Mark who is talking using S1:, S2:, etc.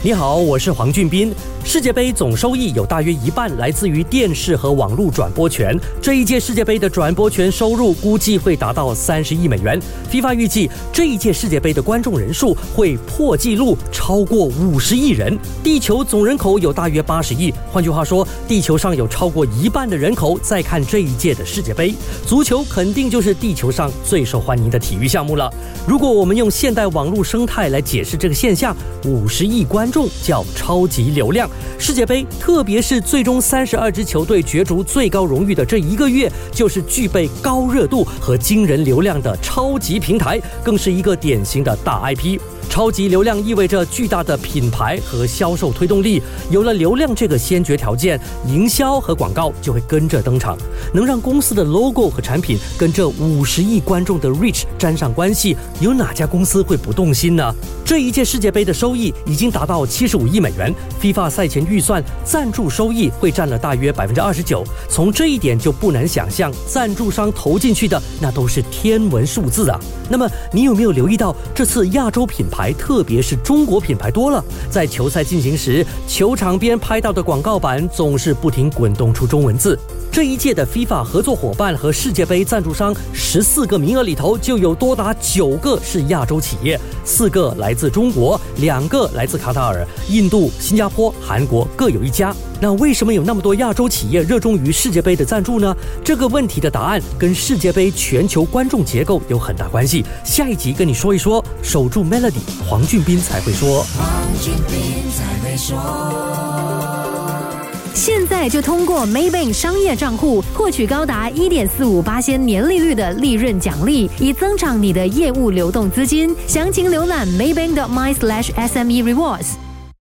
S1: 你好，我是黄俊斌。世界杯总收益有大约一半来自于电视和网络转播权。这一届世界杯的转播权收入估计会达到三十亿美元。FIFA 预计这一届世界杯的观众人数会破纪录，超过五十亿人。地球总人口有大约八十亿，换句话说，地球上有超过一半的人口在看这一届的世界杯。足球肯定就是地球上最受欢迎的体育项目了。如果我们用现代网络生态来解释这个现象，五十亿观众叫超级流量。世界杯，特别是最终三十二支球队角逐最高荣誉的这一个月，就是具备高热度和惊人流量的超级平台，更是一个典型的大 IP。超级流量意味着巨大的品牌和销售推动力，有了流量这个先决条件，营销和广告就会跟着登场。能让公司的 logo 和产品跟这五十亿观众的 reach 沾上关系，有哪家公司会不动心呢？这一届世界杯的收益已经达到到七十五亿美元，FIFA 赛前预算赞助收益会占了大约百分之二十九。从这一点就不难想象，赞助商投进去的那都是天文数字啊。那么你有没有留意到这次亚洲品牌？特别是中国品牌多了，在球赛进行时，球场边拍到的广告板总是不停滚动出中文字。这一届的 FIFA 合作伙伴和世界杯赞助商十四个名额里头，就有多达九个是亚洲企业，四个来自中国，两个来自卡塔尔、印度、新加坡、韩国各有一家。那为什么有那么多亚洲企业热衷于世界杯的赞助呢？这个问题的答案跟世界杯全球观众结构有很大关系。下一集跟你说一说，守住 Melody，黄俊斌才会说。
S2: 现在就通过 Maybank 商业账户获取高达一点四五八千年利率的利润奖励，以增长你的业务流动资金。详情浏览 Maybank.my/sme rewards。